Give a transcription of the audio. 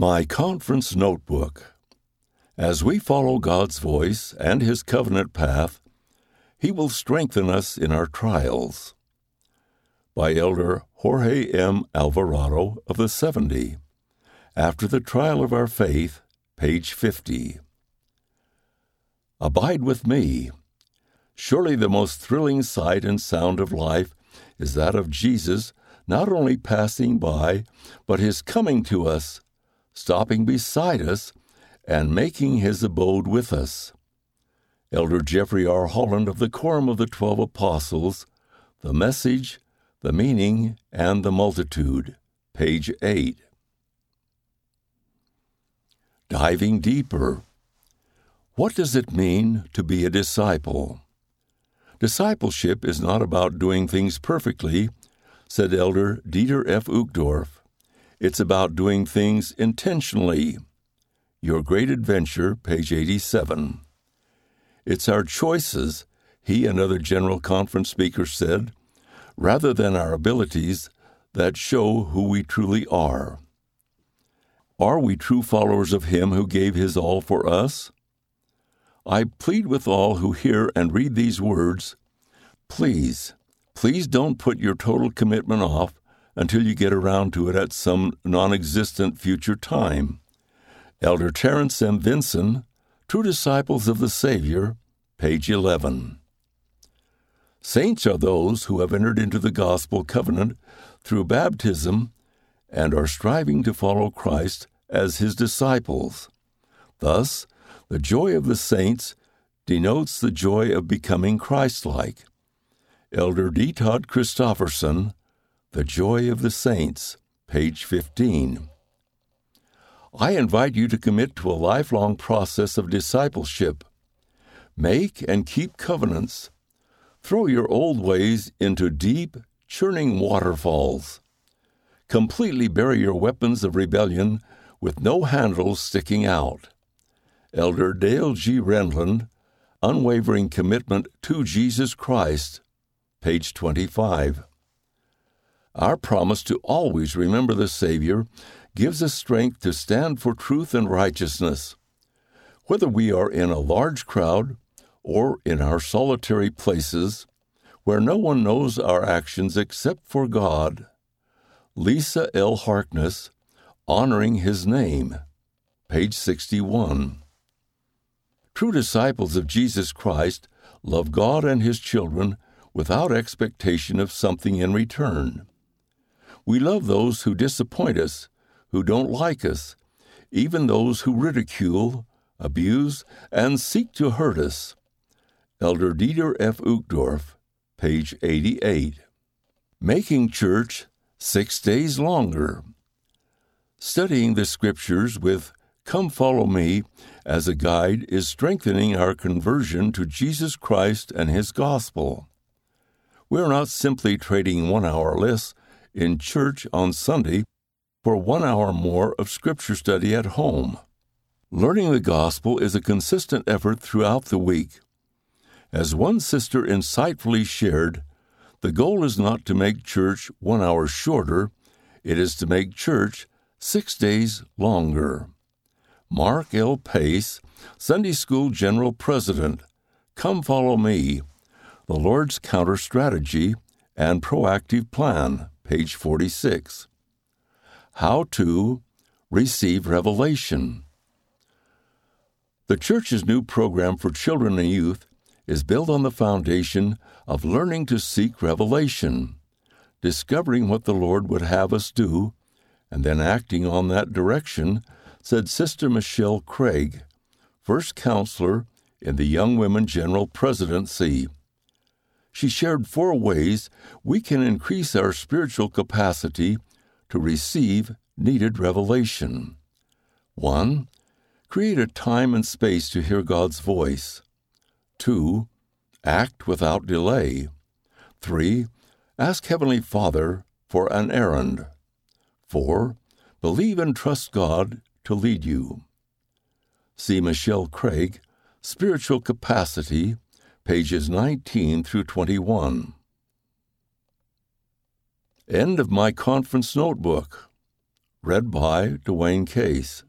My Conference Notebook. As we follow God's voice and His covenant path, He will strengthen us in our trials. By Elder Jorge M. Alvarado of the 70. After the Trial of Our Faith, page 50. Abide with me. Surely the most thrilling sight and sound of life is that of Jesus not only passing by, but His coming to us stopping beside us, and making his abode with us. Elder Jeffrey R. Holland of the Quorum of the Twelve Apostles, The Message, the Meaning, and the Multitude, page 8. Diving deeper. What does it mean to be a disciple? Discipleship is not about doing things perfectly, said Elder Dieter F. Uchtdorf. It's about doing things intentionally. Your Great Adventure, page 87. It's our choices, he and other General Conference speakers said, rather than our abilities that show who we truly are. Are we true followers of Him who gave His all for us? I plead with all who hear and read these words please, please don't put your total commitment off until you get around to it at some non existent future time. Elder Terence M. Vinson, True Disciples of the Savior, page 11. Saints are those who have entered into the gospel covenant through baptism and are striving to follow Christ as his disciples. Thus, the joy of the saints denotes the joy of becoming Christ like. Elder D. Todd Christofferson, the Joy of the Saints, page 15. I invite you to commit to a lifelong process of discipleship. Make and keep covenants. Throw your old ways into deep, churning waterfalls. Completely bury your weapons of rebellion with no handles sticking out. Elder Dale G. Renlund, Unwavering Commitment to Jesus Christ, page 25. Our promise to always remember the Savior gives us strength to stand for truth and righteousness. Whether we are in a large crowd or in our solitary places, where no one knows our actions except for God. Lisa L. Harkness, Honoring His Name, page 61. True disciples of Jesus Christ love God and His children without expectation of something in return. We love those who disappoint us, who don't like us, even those who ridicule, abuse, and seek to hurt us. Elder Dieter F. Uchtdorf, page 88. Making Church Six Days Longer. Studying the Scriptures with Come Follow Me as a guide is strengthening our conversion to Jesus Christ and His Gospel. We're not simply trading one hour less in church on Sunday for one hour more of Scripture study at home. Learning the gospel is a consistent effort throughout the week. As one sister insightfully shared, the goal is not to make church one hour shorter, it is to make church six days longer. Mark L. Pace, Sunday School General President, Come Follow Me, The Lord's Counter Strategy and Proactive Plan page 46. How to receive revelation. The Church's new program for children and youth is built on the foundation of learning to seek revelation, discovering what the Lord would have us do, and then acting on that direction, said Sister Michelle Craig, first counselor in the Young Women General Presidency she shared four ways we can increase our spiritual capacity to receive needed revelation. 1. Create a time and space to hear God's voice. 2. Act without delay. 3. Ask Heavenly Father for an errand. 4. Believe and trust God to lead you. See Michelle Craig, Spiritual Capacity, pages 19 through 21. End of my conference notebook. Read by Dwayne Case.